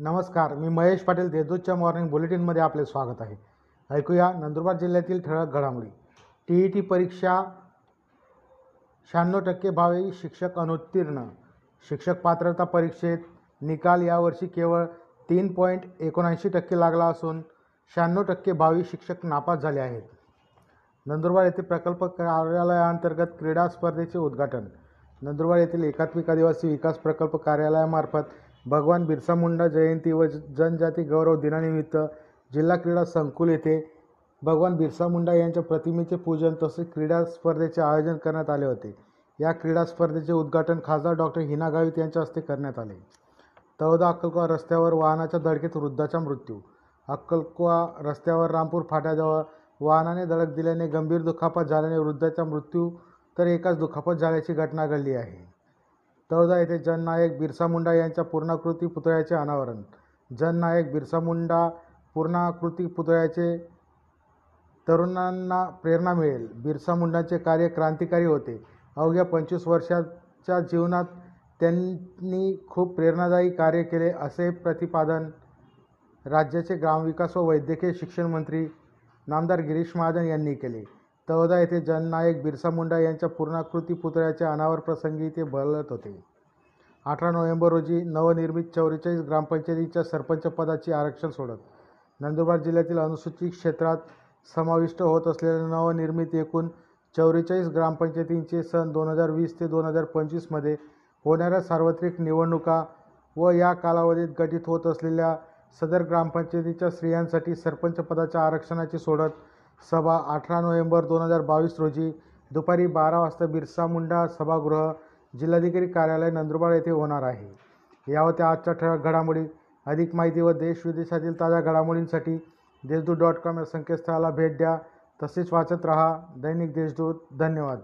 नमस्कार मी महेश पाटील देशदूतच्या मॉर्निंग बुलेटिनमध्ये आपले स्वागत आहे. ऐकूया नंदुरबार जिल्ह्यातील ठळक घडामोडी. टी ई टी परीक्षा शहाण्णव टक्के भावी शिक्षक अनुत्तीर्ण. शिक्षक पात्रता परीक्षेत निकाल यावर्षी केवळ तीन पॉईंट एकोणऐंशी टक्के लागला असून शहाण्णव टक्के भावी शिक्षक नापास झाले आहेत. नंदुरबार येथे प्रकल्प कार्यालयाअंतर्गत क्रीडा स्पर्धेचे उद्घाटन. नंदुरबार येथील एकात्मिक आदिवासी विकास प्रकल्प कार्यालयामार्फत भगवान बिरसा मुंडा जयंती व जनजाती गौरव दिनानिमित्त जिल्हा क्रीडा संकुल येथे भगवान बिरसा मुंडा यांच्या प्रतिमेचे पूजन तसेच क्रीडा स्पर्धेचे आयोजन करण्यात आले होते. या क्रीडा स्पर्धेचे उद्घाटन खासदार डॉक्टर हिना गावित यांच्या हस्ते करण्यात आले. तळोदा अक्कलकुवा रस्त्यावर वाहनाच्या धडकेत वृद्धाचा मृत्यू. अक्कलकुवा रस्त्यावर रामपूर फाट्याजवळ वाहनाने धडक दिल्याने गंभीर दुखापत झाल्याने वृद्धाचा मृत्यू तर एकाच दुखापत झाल्याची घटना घडली आहे. तळोदा येथे जननायक बिरसा मुंडा यांच्या पूर्णाकृती पुतळ्याचे अनावरण. जननायक बिरसा मुंडा पूर्णाकृती पुतळ्याचे तरुणांना प्रेरणा मिळेल. बिरसा मुंडांचे कार्य क्रांतिकारी होते. अवघ्या पंचवीस वर्षाच्या जीवनात त्यांनी खूप प्रेरणादायी कार्य केले असे प्रतिपादन राज्याचे ग्रामविकास व वैद्यकीय शिक्षण मंत्री नामदार गिरीश महाजन यांनी केले. तळोदा येथे जननायक बिरसा मुंडा यांच्या पूर्णाकृती पुतळ्याच्या अनावर प्रसंगी ते बोलत होते. अठरा नोव्हेंबर रोजी नवनिर्मित चौवेचाळीस ग्रामपंचायतीच्या सरपंचपदाचे आरक्षण सोडत नंदुरबार जिल्ह्यातील अनुसूचित क्षेत्रात समाविष्ट होत असलेल्या नवनिर्मित एकूण चौवेचाळीस ग्रामपंचायतींचे सन दोन हजार वीस ते दोन हजार पंचवीसमध्ये होणाऱ्या सार्वत्रिक निवडणुका व या कालावधीत गठीत होत असलेल्या सदर ग्रामपंचायतीच्या स्त्रियांसाठी सरपंचपदाच्या आरक्षणाची सोडत सभा अठरा नोव्हेंबर दोन हजार बावीस रोजी दुपारी बारा वाजता बिरसा मुंडा सभागृह जिल्हाधिकारी कार्यालय नंदुरबार येथे होणार आहे. या होत्या आजच्या ठळक घडामोडी अधिक माहिती व देश विदेशातील ताज्या घडामोडींसाठी देशदूत डॉट कॉम या संकेतस्थळाला भेट द्या. तसेच वाचत रहा दैनिक देशदूत. धन्यवाद.